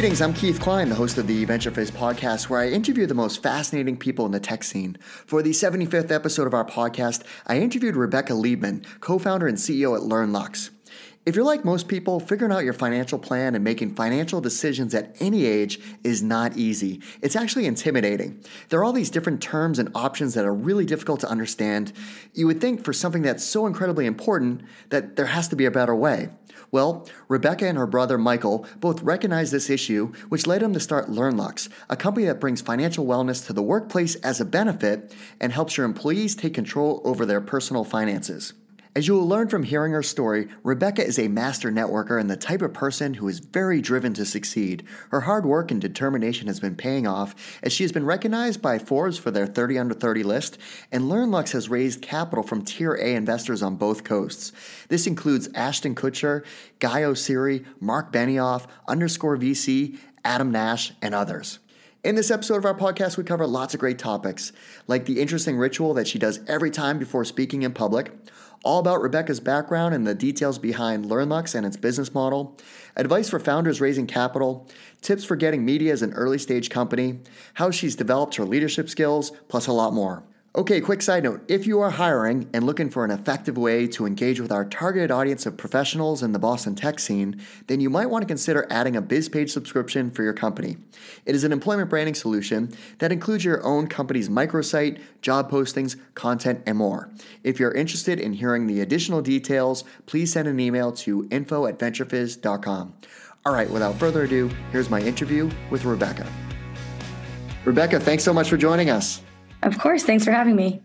Greetings, I'm Keith Cline, the host of the VentureFizz podcast, where I interview the most fascinating people in the tech scene. For the 75th episode of our podcast, I interviewed Rebecca Liebman, co founder and CEO at LearnLux. If you're like most people, figuring out your financial plan and making financial decisions at any age is not easy. It's actually intimidating. There are all these different terms and options that are really difficult to understand. You would think for something that's so incredibly important that there has to be a better way. Well, Rebecca and her brother Michael both recognized this issue, which led them to start LearnLux, a company that brings financial wellness to the workplace as a benefit and helps your employees take control over their personal finances. As you will learn from hearing her story, Rebecca is a master networker and the type of person who is very driven to succeed. Her hard work and determination has been paying off as she has been recognized by Forbes for their 30 under 30 list, and LearnLux has raised capital from Tier A investors on both coasts. This includes Ashton Kutcher, Guy Oseary, Marc Benioff, Underscore VC, Adam Nash, and others. In this episode of our podcast, we cover lots of great topics, like the interesting ritual that she does every time before speaking in public all about Rebecca's background and the details behind LearnLux and its business model, advice for founders raising capital, tips for getting media as an early stage company, how she's developed her leadership skills, plus a lot more. Okay, quick side note. If you are hiring and looking for an effective way to engage with our targeted audience of professionals in the Boston tech scene, then you might want to consider adding a BizPage subscription for your company. It is an employment branding solution that includes your own company's microsite, job postings, content, and more. If you're interested in hearing the additional details, please send an email to info at venturefizz.com. All right, without further ado, here's my interview with Rebecca. Rebecca, thanks so much for joining us. Of course. Thanks for having me.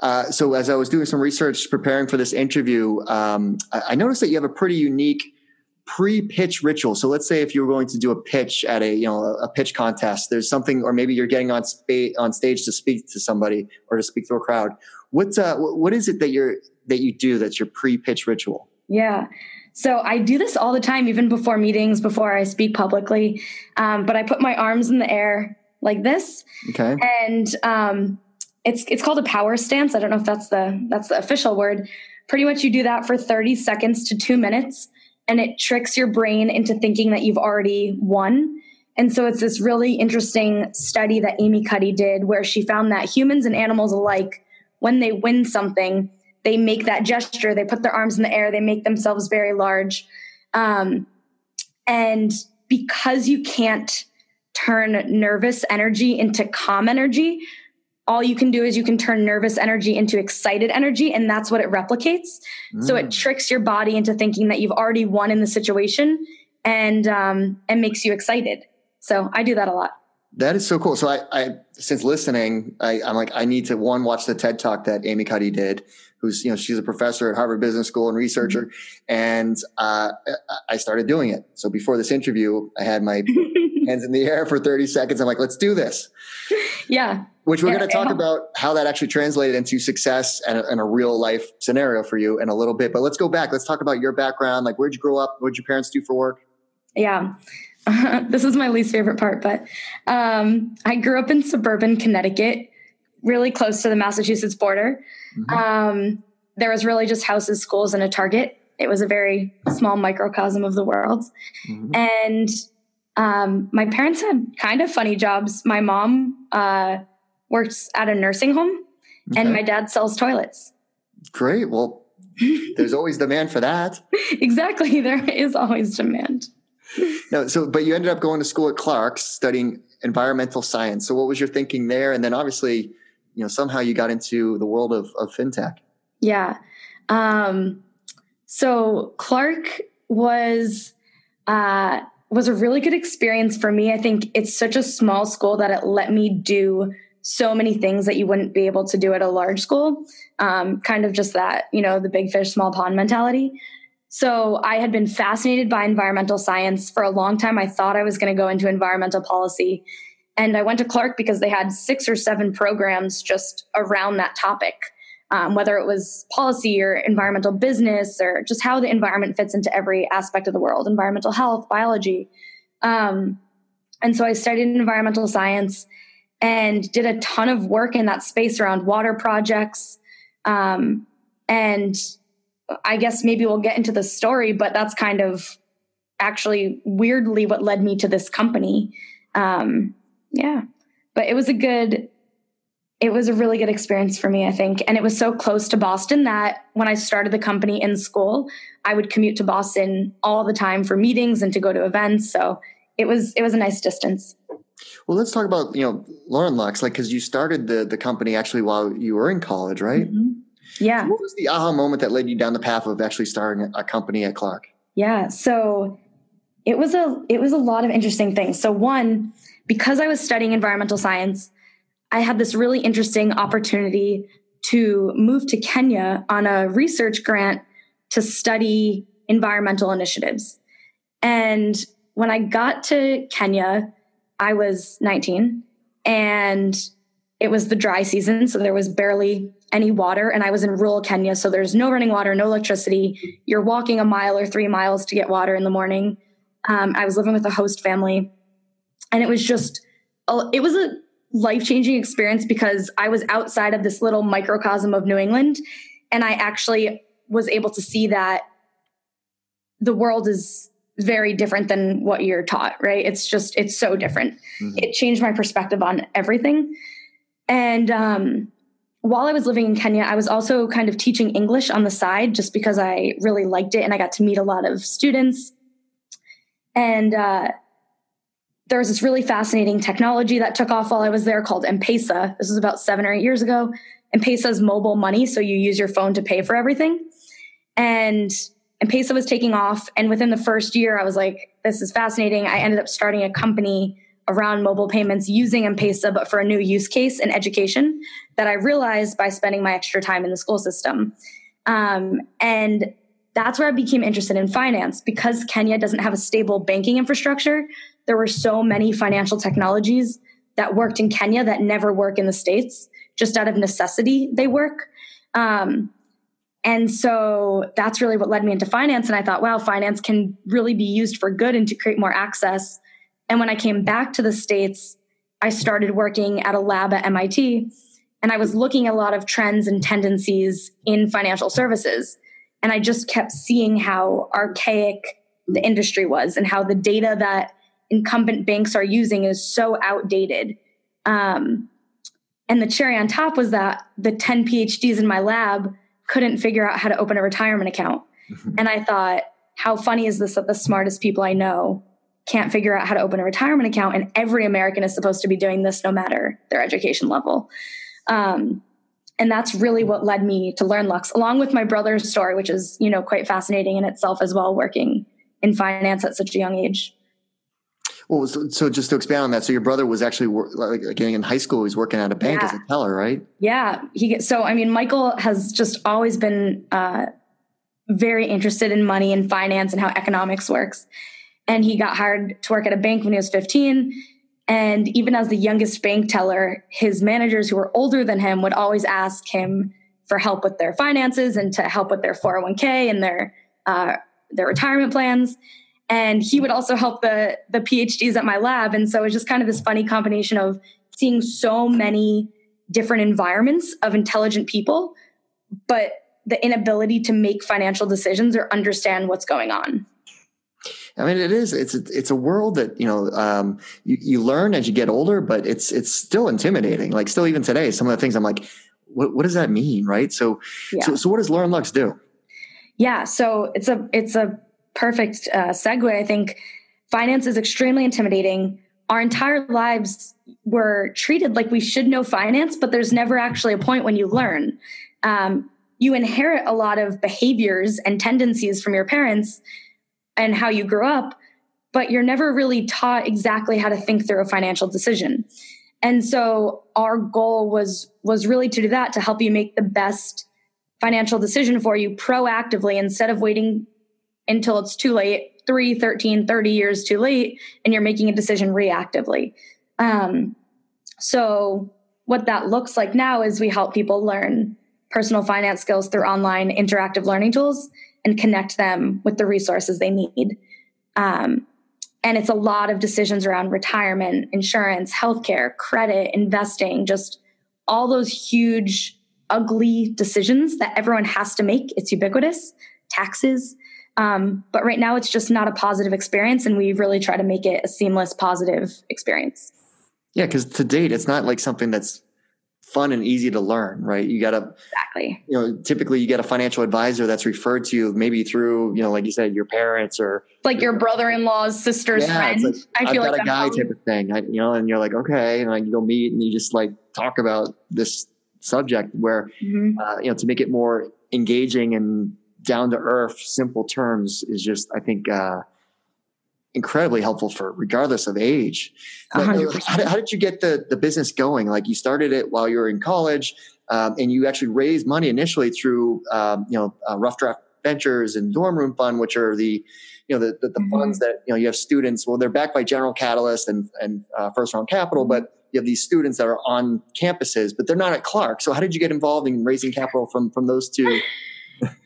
Uh, so, as I was doing some research preparing for this interview, um, I, noticed that you have a pretty unique pre-pitch ritual. So, let's say if you were going to do a pitch at a you know a pitch contest, there's something, or maybe you're getting on spa- on stage to speak to somebody or to speak to a crowd. What's uh, what is it that you're that you do that's your pre-pitch ritual? Yeah. So I do this all the time, even before meetings, before I speak publicly. Um, but I put my arms in the air like this. Okay. And um, it's it's called a power stance. I don't know if that's the that's the official word. Pretty much, you do that for 30 seconds to two minutes, and it tricks your brain into thinking that you've already won. And so it's this really interesting study that Amy Cuddy did, where she found that humans and animals alike, when they win something, they make that gesture. They put their arms in the air. They make themselves very large. Um, and because you can't turn nervous energy into calm energy, all you can do is you can turn nervous energy into excited energy and that's what it replicates mm. so it mm. tricks your body into thinking that you've already won in the situation and um, and makes you excited so i do that a lot that is so cool so i, I since listening I, i'm like i need to one watch the ted talk that amy cuddy did who's you know she's a professor at harvard business school and researcher mm-hmm. and uh, i started doing it so before this interview i had my hands in the air for 30 seconds. I'm like, let's do this. Yeah. Which we're going to talk about how that actually translated into success and a, and a, real life scenario for you in a little bit. But let's go back. Let's talk about your background. Like, where'd you grow up? What'd your parents do for work? Yeah. this is my least favorite part, but um, I grew up in suburban Connecticut, really close to the Massachusetts border. Mm-hmm. Um, there was really just houses, schools, and a Target. It was a very small microcosm of the world. Mm-hmm. And um, my parents had kind of funny jobs. My mom uh, works at a nursing home, okay. and my dad sells toilets. Great. Well, there's always demand for that. exactly. There is always demand. no, so but you ended up going to school at Clark's studying environmental science. So what was your thinking there? And then obviously, you know, somehow you got into the world of, of fintech. Yeah. Um, so Clark was uh, was a really good experience for me. I think it's such a small school that it let me do so many things that you wouldn't be able to do at a large school. Um, kind of just that, you know, the big fish, small pond mentality. So I had been fascinated by environmental science for a long time. I thought I was going to go into environmental policy. And I went to Clark because they had six or seven programs just around that topic um, whether it was policy or environmental business or just how the environment fits into every aspect of the world environmental health, biology. Um, and so I studied environmental science and did a ton of work in that space around water projects. Um, and I guess maybe we'll get into the story, but that's kind of actually weirdly what led me to this company. Um, yeah, but it was a good, it was a really good experience for me, I think. And it was so close to Boston that when I started the company in school, I would commute to Boston all the time for meetings and to go to events. So it was, it was a nice distance. Well, let's talk about, you know, LearnLux, like, cause you started the, the company actually while you were in college, right? Mm-hmm. Yeah. So what was the aha moment that led you down the path of actually starting a company at Clark? Yeah. So it was a it was a lot of interesting things. So one, because I was studying environmental science, I had this really interesting opportunity to move to Kenya on a research grant to study environmental initiatives. And when I got to Kenya, I was 19 and it was the dry season. So there was barely any water. And I was in rural Kenya. So there's no running water, no electricity. You're walking a mile or three miles to get water in the morning. Um, I was living with a host family. And it was just, it was a life changing experience because I was outside of this little microcosm of New England. And I actually was able to see that the world is very different than what you're taught, right? It's just, it's so different. Mm-hmm. It changed my perspective on everything. And um, while I was living in Kenya, I was also kind of teaching English on the side just because I really liked it and I got to meet a lot of students. And uh, there was this really fascinating technology that took off while I was there called M-Pesa. This was about seven or eight years ago. M-Pesa is mobile money, so you use your phone to pay for everything. And M-Pesa was taking off. And within the first year, I was like, this is fascinating. I ended up starting a company around mobile payments using M-Pesa, but for a new use case in education that I realized by spending my extra time in the school system. Um, and that's where I became interested in finance because Kenya doesn't have a stable banking infrastructure. There were so many financial technologies that worked in Kenya that never work in the States. Just out of necessity, they work. Um, and so that's really what led me into finance. And I thought, wow, finance can really be used for good and to create more access and when I came back to the States, I started working at a lab at MIT and I was looking at a lot of trends and tendencies in financial services. And I just kept seeing how archaic the industry was and how the data that incumbent banks are using is so outdated. Um, and the cherry on top was that the 10 PhDs in my lab couldn't figure out how to open a retirement account. and I thought, how funny is this that the smartest people I know can't figure out how to open a retirement account and every american is supposed to be doing this no matter their education level um, and that's really what led me to LearnLux, along with my brother's story which is you know quite fascinating in itself as well working in finance at such a young age well so, so just to expand on that so your brother was actually work, like getting in high school he's working at a bank yeah. as a teller right? Yeah he so i mean michael has just always been uh, very interested in money and finance and how economics works. And he got hired to work at a bank when he was 15 and even as the youngest bank teller his managers who were older than him would always ask him for help with their finances and to help with their 401k and their uh, their retirement plans and he would also help the the phds at my lab and so it was just kind of this funny combination of seeing so many different environments of intelligent people but the inability to make financial decisions or understand what's going on I mean, it is. It's a, it's a world that you know um, you, you learn as you get older, but it's it's still intimidating. Like still even today, some of the things I'm like, what what does that mean, right? So yeah. so so what does LearnLux do? Yeah, so it's a it's a perfect uh, segue. I think finance is extremely intimidating. Our entire lives were treated like we should know finance, but there's never actually a point when you learn. Um, you inherit a lot of behaviors and tendencies from your parents and how you grew up, but you're never really taught exactly how to think through a financial decision. And so our goal was was really to do that to help you make the best financial decision for you proactively instead of waiting until it's too late 3 13 30 years too late and you're making a decision reactively um, so what that looks like now is we help people learn personal finance skills through online interactive learning tools and connect them with the resources they need. Um, and it's a lot of decisions around retirement, insurance, healthcare, credit, investing, just all those huge, ugly decisions that everyone has to make. It's ubiquitous, taxes. Um, but right now, it's just not a positive experience, and we really try to make it a seamless, positive experience. Yeah, because to date, it's not like something that's fun and easy to learn, right? You got to exactly. You know, typically you get a financial advisor that's referred to you maybe through, you know, like you said, your parents or like your brother-in-law's sister's yeah, friend. Like, I feel I've like a guy type of thing, I, you know, and you're like, okay, and like you go meet and you just like talk about this subject where, mm-hmm. uh, you know, to make it more engaging and down to earth, simple terms is just, I think, uh, incredibly helpful for regardless of age. How, how, did you get the, the business going? Like you started it while you were in college um, and you actually raised money initially through, um, you know, uh, rough draft ventures and dorm room fund, which are the, you know, the, the, the mm-hmm. funds that, you know, you have students, well, they're backed by general catalyst and, and uh, first round capital, mm-hmm. but you have these students that are on campuses, but they're not at Clark. So how did you get involved in raising capital from, from those two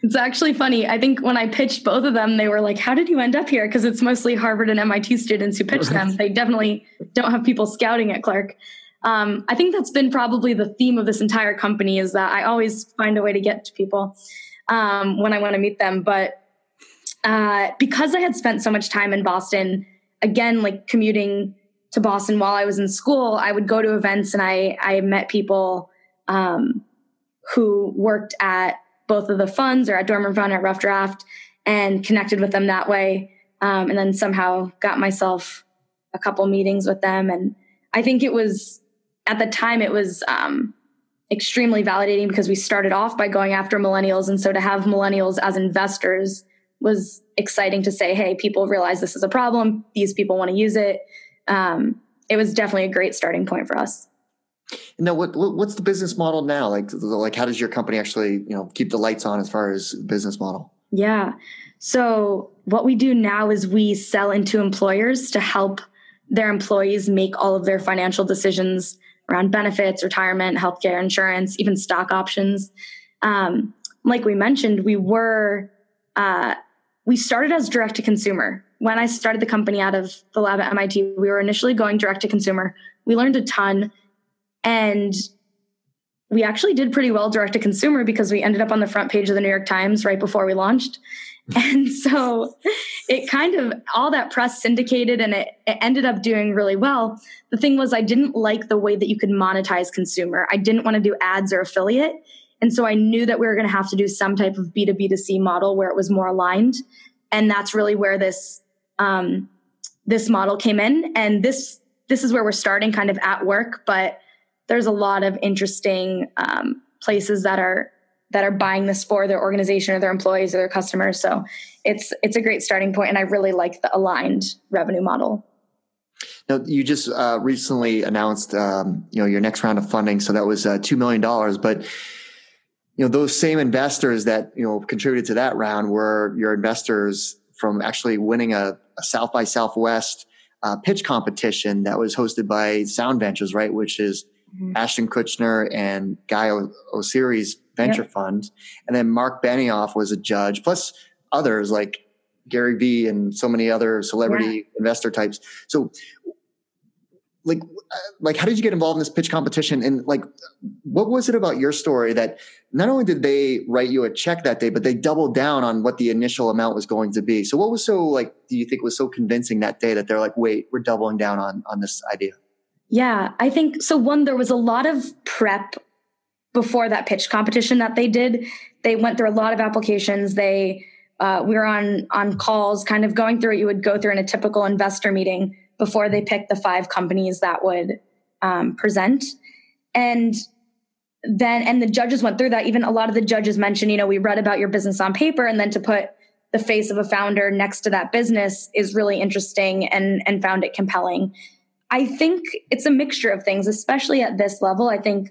it's actually funny. I think when I pitched both of them, they were like, How did you end up here? Because it's mostly Harvard and MIT students who pitch them. They definitely don't have people scouting at Clark. Um, I think that's been probably the theme of this entire company is that I always find a way to get to people um, when I want to meet them. But uh, because I had spent so much time in Boston, again, like commuting to Boston while I was in school, I would go to events and I, I met people um, who worked at both of the funds or at Dorm Room Fund at Rough Draft and connected with them that way. Um, and then somehow got myself a couple meetings with them. And I think it was at the time, it was um, extremely validating because we started off by going after millennials. And so to have millennials as investors was exciting to say, hey, people realize this is a problem. These people want to use it. Um, it was definitely a great starting point for us. And now, what, what's the business model now? Like, like how does your company actually, you know, keep the lights on as far as business model? Yeah. So what we do now is we sell into employers to help their employees make all of their financial decisions around benefits, retirement, healthcare, insurance, even stock options. Um, like we mentioned, we were uh, we started as direct to consumer. When I started the company out of the lab at MIT, we were initially going direct to consumer. We learned a ton and we actually did pretty well direct to consumer because we ended up on the front page of the New York Times right before we launched. And so it kind of all that press syndicated and it, it, ended up doing really well. The thing was, I didn't like the way that you could monetize consumer. I didn't want to do ads or affiliate. And so I knew that we were going to have to do some type of B2B2C model where it was more aligned. And that's really where this, um, this model came in. And this, this is where we're starting kind of at work, but there's a lot of interesting um, places that are that are buying this for their organization or their employees or their customers. So it's it's a great starting point, and I really like the aligned revenue model. Now, you just uh, recently announced, um, you know, your next round of funding. So that was uh, two million dollars, but you know, those same investors that you know contributed to that round were your investors from actually winning a, a South by Southwest uh, pitch competition that was hosted by Sound Ventures, right? Which is mm-hmm. Ashton Kutcher and Guy o- Oseary's venture yep. fund. And then Marc Benioff was a judge, plus others like Gary Vee and so many other celebrity yeah. investor types. So like like how did you get involved in this pitch competition and like what was it about your story that not only did they write you a check that day but they doubled down on what the initial amount was going to be so what was so like do you think was so convincing that day that they're like wait we're doubling down on on this idea yeah, I think so. One, there was a lot of prep before that pitch competition that they did. They went through a lot of applications. They uh, we were on on calls, kind of going through what you would go through in a typical investor meeting before they picked the five companies that would um, present, and then and the judges went through that. Even a lot of the judges mentioned, you know, we read about your business on paper, and then to put the face of a founder next to that business is really interesting and and found it compelling. I think it's a mixture of things, especially at this level. I think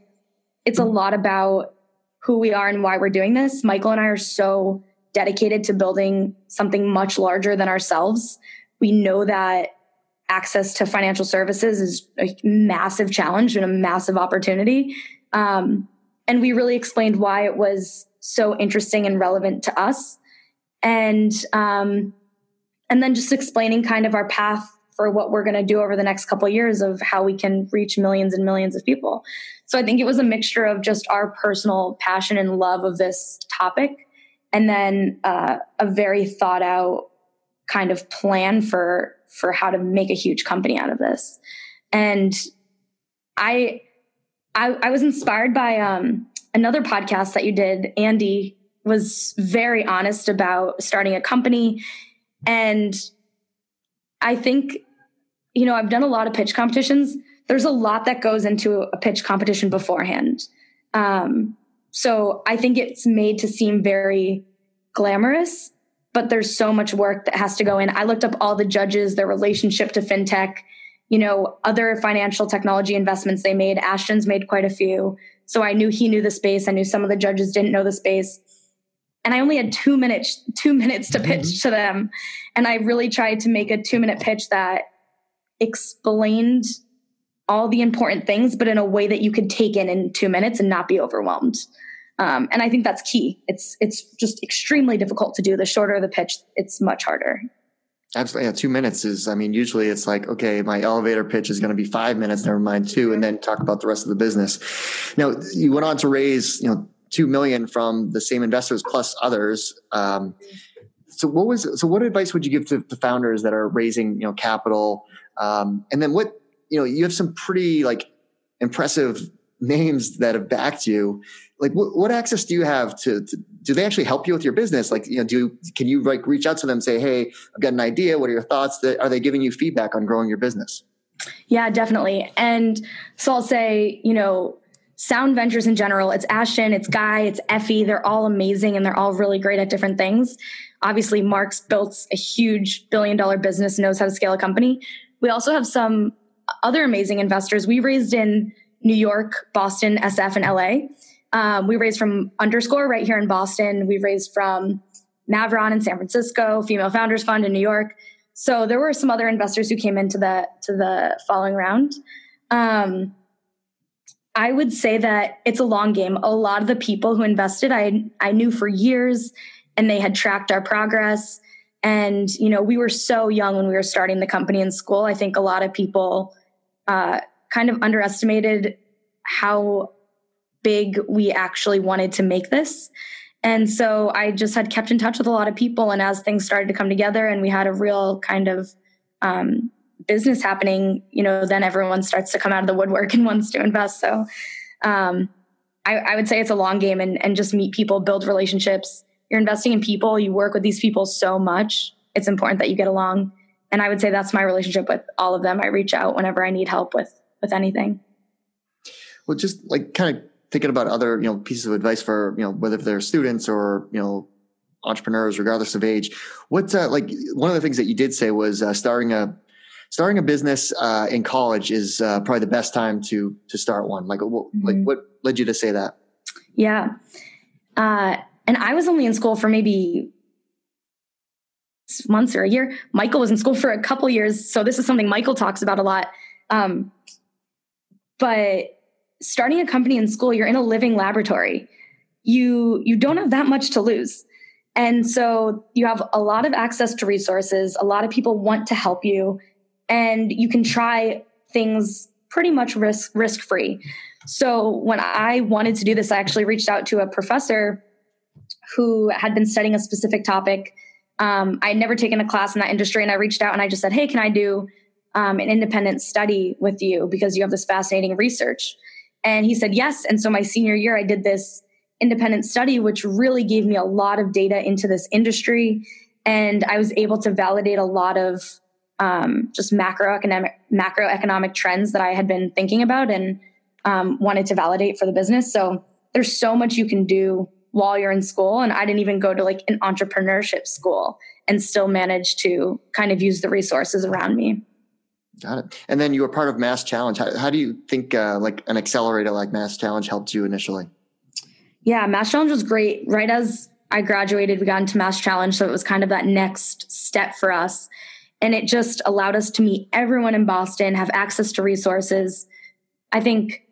it's a lot about who we are and why we're doing this. Michael and I are so dedicated to building something much larger than ourselves. We know that access to financial services is a massive challenge and a massive opportunity. Um, and we really explained why it was so interesting and relevant to us. And um, and then just explaining kind of our path for what we're going to do over the next couple of years of how we can reach millions and millions of people. So I think it was a mixture of just our personal passion and love of this topic and then uh, a very thought out kind of plan for for how to make a huge company out of this. And I I, I was inspired by um, another podcast that you did. Andy was very honest about starting a company, and I think you know I've done a lot of pitch competitions. There's a lot that goes into a pitch competition beforehand. Um, so I think it's made to seem very glamorous, but there's so much work that has to go in. I looked up all the judges, their relationship to fintech, you know, other financial technology investments they made. Ashton's made quite a few. So I knew he knew the space. I knew some of the judges didn't know the space. And I only had two minutes, two minutes to pitch mm-hmm. to them. And I really tried to make a two minute pitch that explained all the important things, but in a way that you could take in in two minutes and not be overwhelmed. Um, and I think that's key. It's it's just extremely difficult to do. The shorter the pitch, it's much harder. Absolutely, yeah, two minutes is. I mean, usually it's like, okay, my elevator pitch is going to be five minutes. Never mind two, and then talk about the rest of the business. Now, you went on to raise, you know, two million from the same investors plus others. Um, so, what was so? What advice would you give to, the founders that are raising, you know, capital? Um, and then what you know, you have some pretty like impressive names that have backed you. Like, what, what access do you have to, to, Do they actually help you with your business? Like, you know, do can you like reach out to them, and say, "Hey, I've got an idea. What are your thoughts?" That are they giving you feedback on growing your business? Yeah, definitely. And so I'll say, you know, Sound Ventures in general, it's Ashton, it's Guy, it's Effie. They're all amazing and they're all really great at different things. Obviously, Marc's built a huge billion dollar business, knows how to scale a company. We also have some other amazing investors. We raised in New York, Boston, SF, and LA. Um, we raised from Underscore right here in Boston. We raised from Mavron in San Francisco, Female Founders Fund in New York. So there were some other investors who came into the to the following round. Um, I would say that it's a long game. A lot of the people who invested, I I knew for years, and they had tracked our progress. And you know, we were so young when we were starting the company in school. I think a lot of people uh, kind of underestimated how big we actually wanted to make this. And so I just had kept in touch with a lot of people. And as things started to come together and we had a real kind of um, business happening, you know, then everyone starts to come out of the woodwork and wants to invest. So um, I, I, would say it's a long game and, and just meet people, build relationships. You're investing in people, you work with these people so much. It's important that you get along and I would say that's my relationship with all of them. I reach out whenever I need help with with anything. Well, just like kind of thinking about other you know pieces of advice for you know whether they're students or you know entrepreneurs, regardless of age. What's uh, like one of the things that you did say was uh, starting a starting a business uh, in college is uh, probably the best time to to start one. Like, what, mm-hmm. like what led you to say that? Yeah, uh, and I was only in school for maybe months or a year. Michael was in school for a couple years, so this is something Michael talks about a lot. Um, but starting a company in school, you're in a living laboratory. You you don't have that much to lose. And so you have a lot of access to resources. A lot of people want to help you, and you can try things pretty much risk risk free. So when I wanted to do this, I actually reached out to a professor who had been studying a specific topic um, I had never taken a class in that industry, and I reached out and I just said, "Hey, can I do um, an independent study with you because you have this fascinating research?" And he said yes. And so my senior year, I did this independent study, which really gave me a lot of data into this industry, and I was able to validate a lot of um, just macroeconomic macroeconomic trends that I had been thinking about and um, wanted to validate for the business. So there's so much you can do while you're in school. And I didn't even go to like an entrepreneurship school and still manage to kind of use the resources around me. Got it. And then you were part of Mass Challenge. How, how do you think uh, like an accelerator like Mass Challenge helped you initially? Yeah, Mass Challenge was great. Right as I graduated, we got into Mass Challenge. So it was kind of that next step for us. And it just allowed us to meet everyone in Boston, have access to resources. I think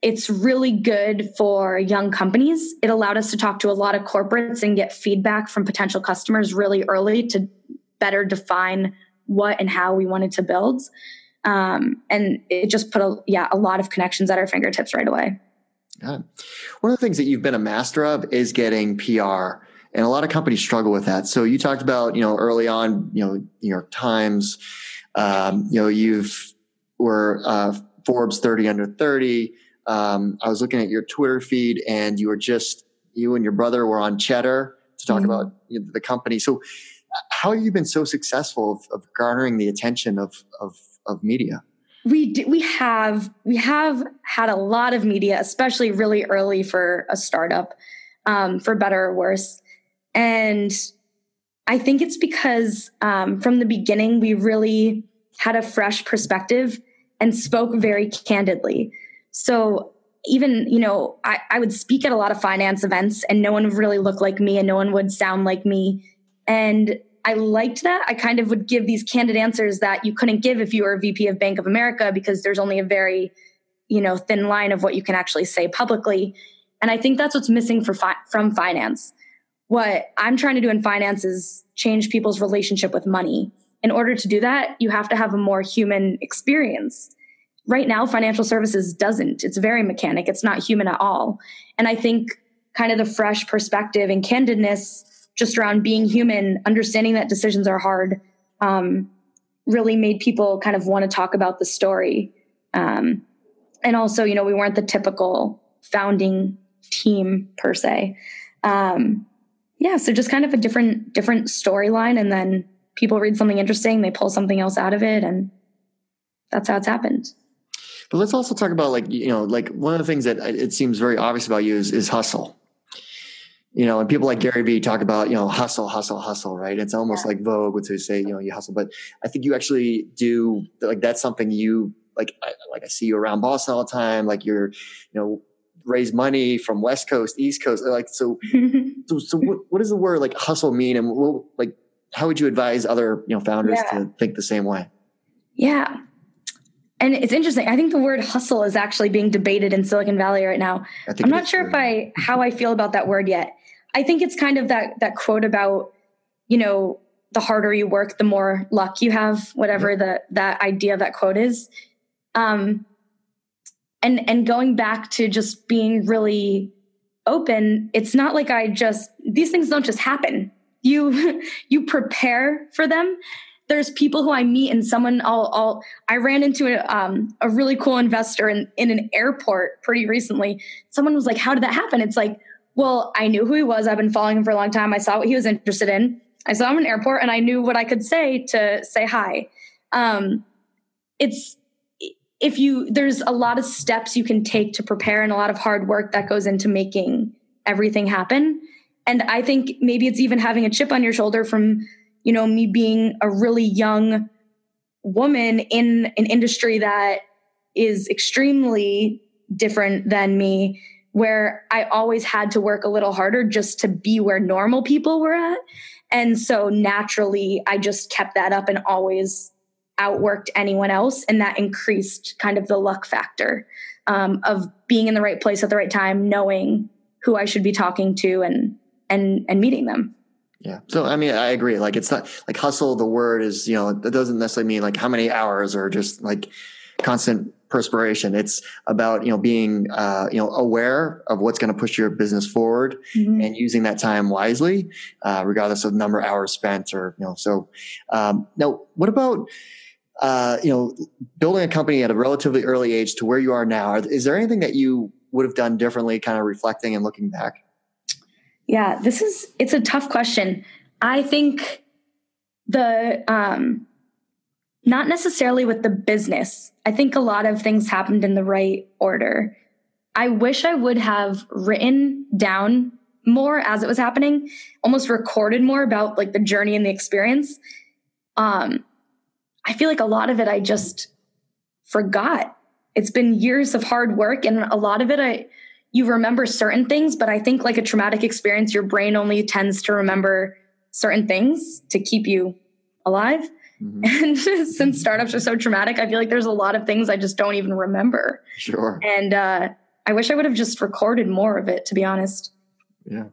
it's really good for young companies. It allowed us to talk to a lot of corporates and get feedback from potential customers really early to better define what and how we wanted to build. Um, and it just put a yeah a lot of connections at our fingertips right away. One of the things that you've been a master of is getting PR and a lot of companies struggle with that. So you talked about you know early on, you know, New York Times, um, you know, you've were uh, Forbes 30 under 30. Um, I was looking at your Twitter feed, and you were just you and your brother were on Cheddar to talk mm-hmm. about you know, the company. So, how have you been so successful of, of garnering the attention of of, of media? we do, we have we have had a lot of media, especially really early for a startup, um, for better or worse, and I think it's because um, from the beginning we really had a fresh perspective and spoke very candidly. So even you know I, I would speak at a lot of finance events and no one would really look like me and no one would sound like me and I liked that. I kind of would give these candid answers that you couldn't give if you were a VP of Bank of America because there's only a very, you know, thin line of what you can actually say publicly. And I think that's what's missing for fi- from finance. What I'm trying to do in finance is change people's relationship with money. In order to do that, you have to have a more human experience. Right now, financial services doesn't. It's very mechanic. It's not human at all. And I think kind of the fresh perspective and candidness just around being human, understanding that decisions are hard, um, really made people kind of want to talk about the story. Um, and also, you know, we weren't the typical founding team per se. Um, yeah, so just kind of a different different storyline, and then people read something interesting, they pull something else out of it, and that's how it's happened. But let's also talk about like you know, like one of the things that it seems very obvious about you is is hustle you know, and people like Gary Vee talk about, you know, hustle, hustle, hustle, right? It's almost yeah. like Vogue would say, you know, you hustle, but I think you actually do like, that's something you like, I, like I see you around Boston all the time. Like you're, you know, raise money from West coast, East coast. Like, so, so, so what, what, does the word like hustle mean? And what, like, how would you advise other, you know, founders yeah. to think the same way? Yeah. And it's interesting. I think the word hustle is actually being debated in Silicon Valley right now. I'm not sure true. if I how I feel about that word yet. I think it's kind of that that quote about, you know, the harder you work, the more luck you have, whatever mm-hmm. the that idea of that quote is. Um and and going back to just being really open, it's not like I just these things don't just happen. You you prepare for them. There's people who I meet and someone I'll, I'll I ran into a, um, a really cool investor in, in an airport pretty recently. Someone was like, "How did that happen?" It's like well, I knew who he was. I've been following him for a long time. I saw what he was interested in. I saw him in an airport and I knew what I could say to say hi. Um, it's if you there's a lot of steps you can take to prepare and a lot of hard work that goes into making everything happen. And I think maybe it's even having a chip on your shoulder from, you know, me being a really young woman in an industry that is extremely different than me where I always had to work a little harder just to be where normal people were at. And so naturally, I just kept that up and always outworked anyone else. And that increased kind of the luck factor um, of being in the right place at the right time, knowing who I should be talking to and and and meeting them. Yeah. So I mean, I agree. Like it's not like hustle. The word is you know that doesn't necessarily mean like how many hours or just like constant perspiration. It's about you know being uh, you know aware of what's going to push your business forward mm-hmm. and using that time wisely, uh, regardless of number of hours spent or you know. So um, now, what about uh, you know building a company at a relatively early age to where you are now? Is there anything that you would have done differently, kind of reflecting and looking back? Yeah, this is it's a tough question. I think the um, not necessarily with the business. I think a lot of things happened in the right order. I wish I would have written down more as it was happening, almost recorded more about like the journey and the experience. Um, I feel like a lot of it I just forgot. It's been years of hard work, and a lot of it I you remember certain things, but I think like a traumatic experience, your brain only tends to remember certain things to keep you alive. Mm-hmm. And since startups are so traumatic, I feel like there's a lot of things I just don't even remember. Sure. And uh, I wish I would have just recorded more of it, to be honest. Yeah.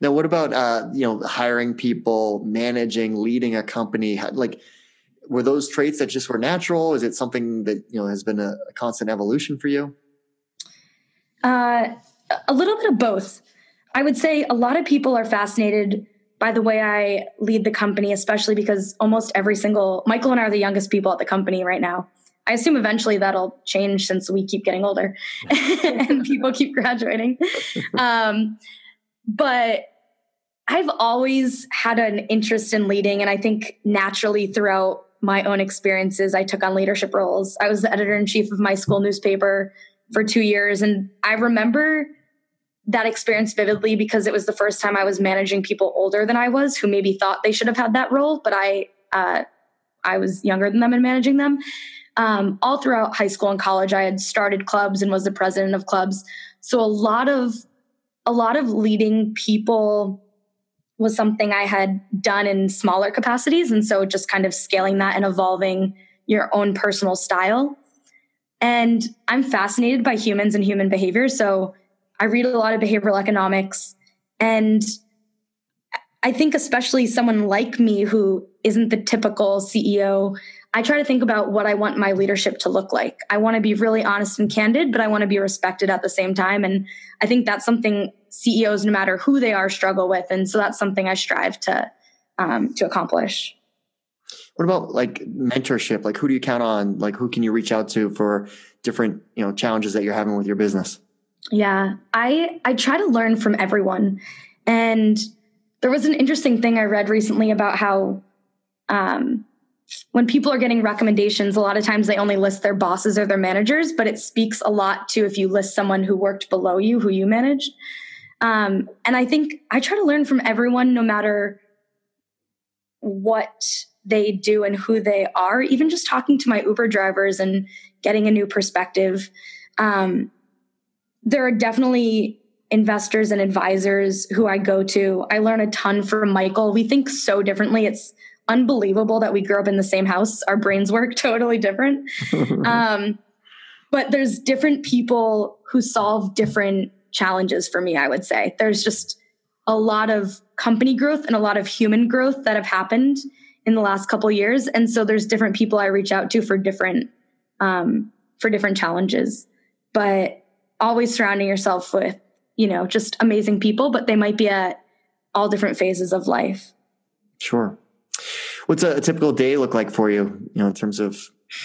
Now, what about uh, you know hiring people, managing, leading a company? Like, were those traits that just were natural? Is it something that you know has been a, a constant evolution for you? Uh, a little bit of both. I would say a lot of people are fascinated by the way I lead the company, especially because almost every single Michael and I are the youngest people at the company right now. I assume eventually that'll change since we keep getting older and people keep graduating. Um, but I've always had an interest in leading, and I think naturally throughout my own experiences, I took on leadership roles. I was the editor in chief of my school newspaper for two years, and I remember that experience vividly because it was the first time I was managing people older than I was who maybe thought they should have had that role, but I uh, I was younger than them in managing them. Um, all throughout high school and college, I had started clubs and was the president of clubs. So a lot of a lot of leading people was something I had done in smaller capacities, and so just kind of scaling that and evolving your own personal style. And I'm fascinated by humans and human behavior, so I read a lot of behavioral economics. And I think, especially someone like me who isn't the typical CEO, I try to think about what I want my leadership to look like. I want to be really honest and candid, but I want to be respected at the same time. And I think that's something CEOs, no matter who they are, struggle with. And so that's something I strive to um, to accomplish. What about like mentorship? Like who do you count on? Like who can you reach out to for different, you know, challenges that you're having with your business? Yeah, I I try to learn from everyone, and there was an interesting thing I read recently about how um, when people are getting recommendations, a lot of times they only list their bosses or their managers, but it speaks a lot to if you list someone who worked below you, who you managed. Um, and I think I try to learn from everyone, no matter what they do and who they are. Even just talking to my Uber drivers and getting a new perspective. Um, there are definitely investors and advisors who I go to. I learn a ton from Michael. We think so differently. It's unbelievable that we grew up in the same house. Our brains work totally different. um, but there's different people who solve different challenges for me, I would say. There's just a lot of company growth and a lot of human growth that have happened in the last couple years. And so there's different people I reach out to for different um, for different challenges. But always surrounding yourself with, you know, just amazing people, but they might be at all different phases of life. Sure. What's a, a typical day look like for you, you know, in terms of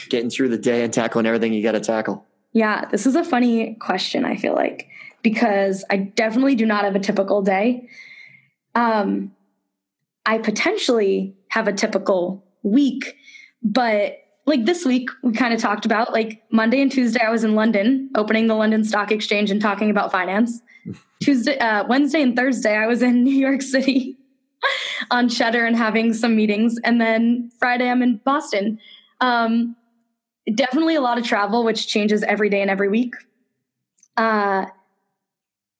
getting through the day and tackling everything you got to tackle? Yeah, this is a funny question, I feel like, because I definitely do not have a typical day. Um, I potentially have a typical week, but like this week we kind of talked about like monday and tuesday i was in london opening the london stock exchange and talking about finance. Tuesday uh, wednesday and thursday i was in new york city on cheddar and having some meetings and then friday i'm in boston. Um, definitely a lot of travel which changes every day and every week. Uh,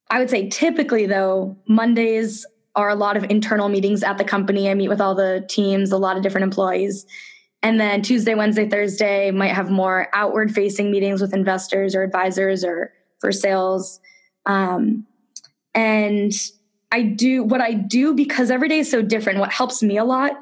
i would say typically though mondays are a lot of internal meetings at the company i meet with all the teams a lot of different employees and then Tuesday, Wednesday, Thursday might have more outward facing meetings with investors or advisors or for sales. Um, and I do what I do because every day is so different. What helps me a lot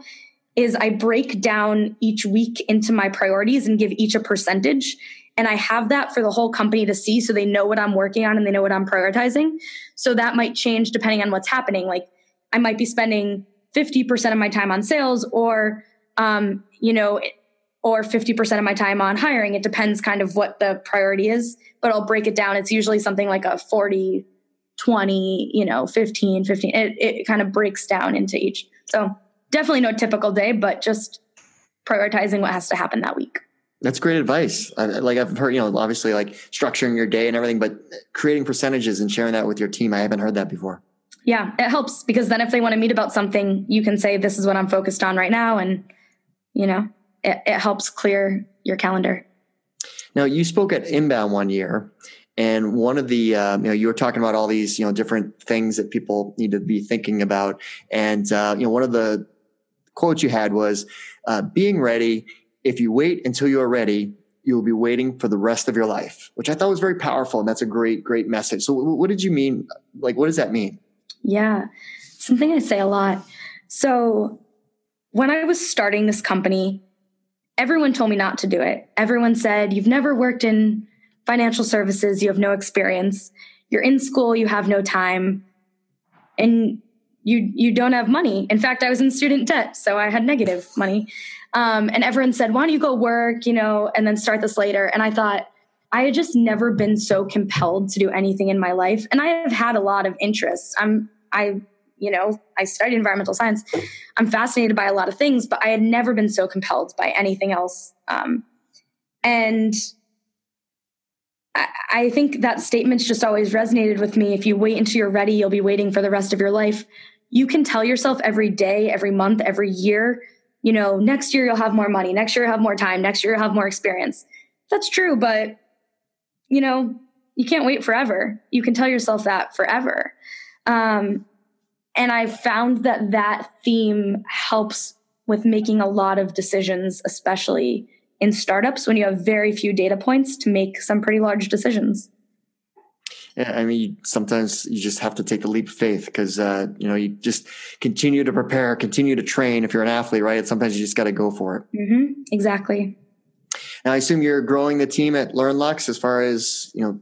is I break down each week into my priorities and give each a percentage. And I have that for the whole company to see so they know what I'm working on and they know what I'm prioritizing. So that might change depending on what's happening. Like I might be spending 50% of my time on sales or um, you know, or 50% of my time on hiring. It depends kind of what the priority is, but I'll break it down. It's usually something like a 40, 20, you know, 15, 15. It, it kind of breaks down into each. So definitely no typical day, but just prioritizing what has to happen that week. That's great advice. like I've heard, you know, obviously like structuring your day and everything, but creating percentages and sharing that with your team. I haven't heard that before. Yeah, it helps because then if they want to meet about something, you can say, this is what I'm focused on right now. And you know, it, it helps clear your calendar. Now, you spoke at Inbound one year, and one of the uh, you know you were talking about all these you know different things that people need to be thinking about, and uh, you know one of the quotes you had was uh, being ready. If you wait until you are ready, you will be waiting for the rest of your life, which I thought was very powerful, and that's a great great message. So, what did you mean? Like, what does that mean? Yeah, something I say a lot. So when I was starting this company, everyone told me not to do it. Everyone said, You've never worked in financial services, you have no experience. You're in school, you have no time. and you you don't have money. In fact, I was in student debt, so I had negative money. Um, and everyone said, "Why don't you go work?" You know, and then start this later. And I thought I had just never been so compelled to do anything in my life, and I have had a lot of interests. I'm I you know I studied environmental science. I'm fascinated by a lot of things, but I had never been so compelled by anything else. Um, and I I think that statement's just always resonated with me. If you wait until you're ready, you'll be waiting for the rest of your life. You can tell yourself every day, every month, every year, you know, next year you'll have more money, next year you'll have more time, next year you'll have more experience. That's true, but you know, you can't wait forever. You can tell yourself that forever. Um, and I've found that that theme helps with making a lot of decisions, especially in startups when you have very few data points to make some pretty large decisions. Yeah, I mean, sometimes you just have to take a leap of faith because uh, you know you just continue to prepare, continue to train. If you're an athlete, right? Sometimes you just got to go for it. Mm-hmm. Exactly. Now, I assume you're growing the team at LearnLux as far as you know,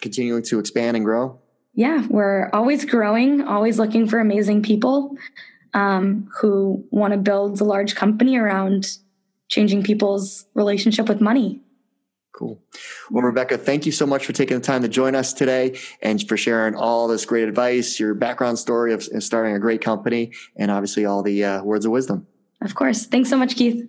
continuing to expand and grow. Yeah, we're always growing, always looking for amazing people um, who want to build a large company around changing people's relationship with money. Cool. Well, Rebecca, thank you so much for taking the time to join us today and for sharing all this great advice, your background story of starting a great company, and obviously all the uh, words of wisdom. Of course. Thanks so much, Keith.